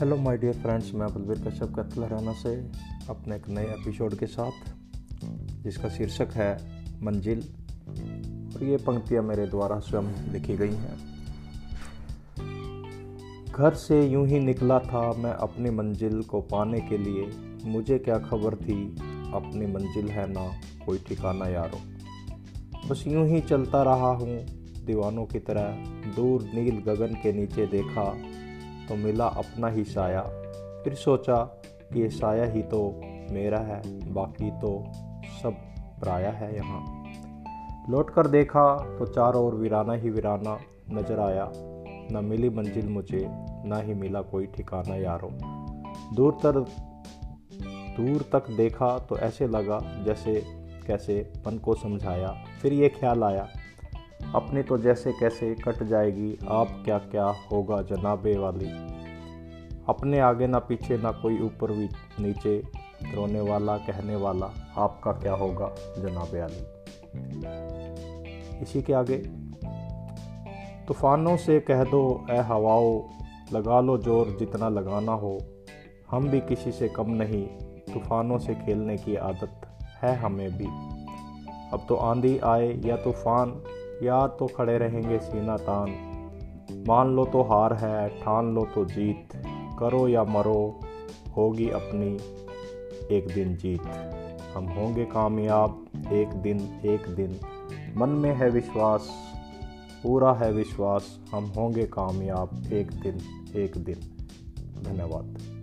Hello my dear friends मैं बलबीर कश्यप कत्ल हरियाणा से अपने एक नए एपिसोड के साथ, जिसका शीर्षक है मंजिल, और ये पंक्तियाँ मेरे द्वारा स्वयं लिखी गई हैं। घर से यूँ ही निकला था मैं अपनी मंजिल को पाने के लिए। मुझे क्या खबर थी? अपनी मंजिल है ना कोई ठिकाना यारो। बस यूँ ही चलता रहा हूँ, दीवानों की तरह दूर नील गगन के नीचे देखा। तो मिला अपना ही साया। फिर सोचा कि ये साया ही तो मेरा है, बाकी तो सब पराया है यहाँ। लौट कर देखा तो चारों ओर वीराना ही वीराना नज़र आया। न मिली मंजिल मुझे, न ही मिला कोई ठिकाना यारो। दूर तर, दूर तक देखा तो ऐसे लगा जैसे, कैसे मन को समझाया। फिर ये ख्याल आया अपनी तो जैसे कैसे कट जाएगी, आप क्या क्या होगा जनाबे वाली। अपने आगे ना पीछे ना कोई ऊपर भी नीचे रोने वाला, कहने वाला, आपका क्या होगा जनाबे वाली। इसी के आगे, तूफानों से कह दो ए हवाओ, लगा लो ज़ोर जितना लगाना हो। हम भी किसी से कम नहीं, तूफानों से खेलने की आदत है हमें भी। अब तो आंधी आए या तूफ़ान यार तो खड़े रहेंगे सीना तान। मान लो तो हार है, ठान लो तो जीत। करो या मरो, होगी अपनी एक दिन जीत। हम होंगे कामयाब, एक दिन एक दिन। मन में है विश्वास, पूरा है विश्वास। हम होंगे कामयाब, एक दिन एक दिन। धन्यवाद।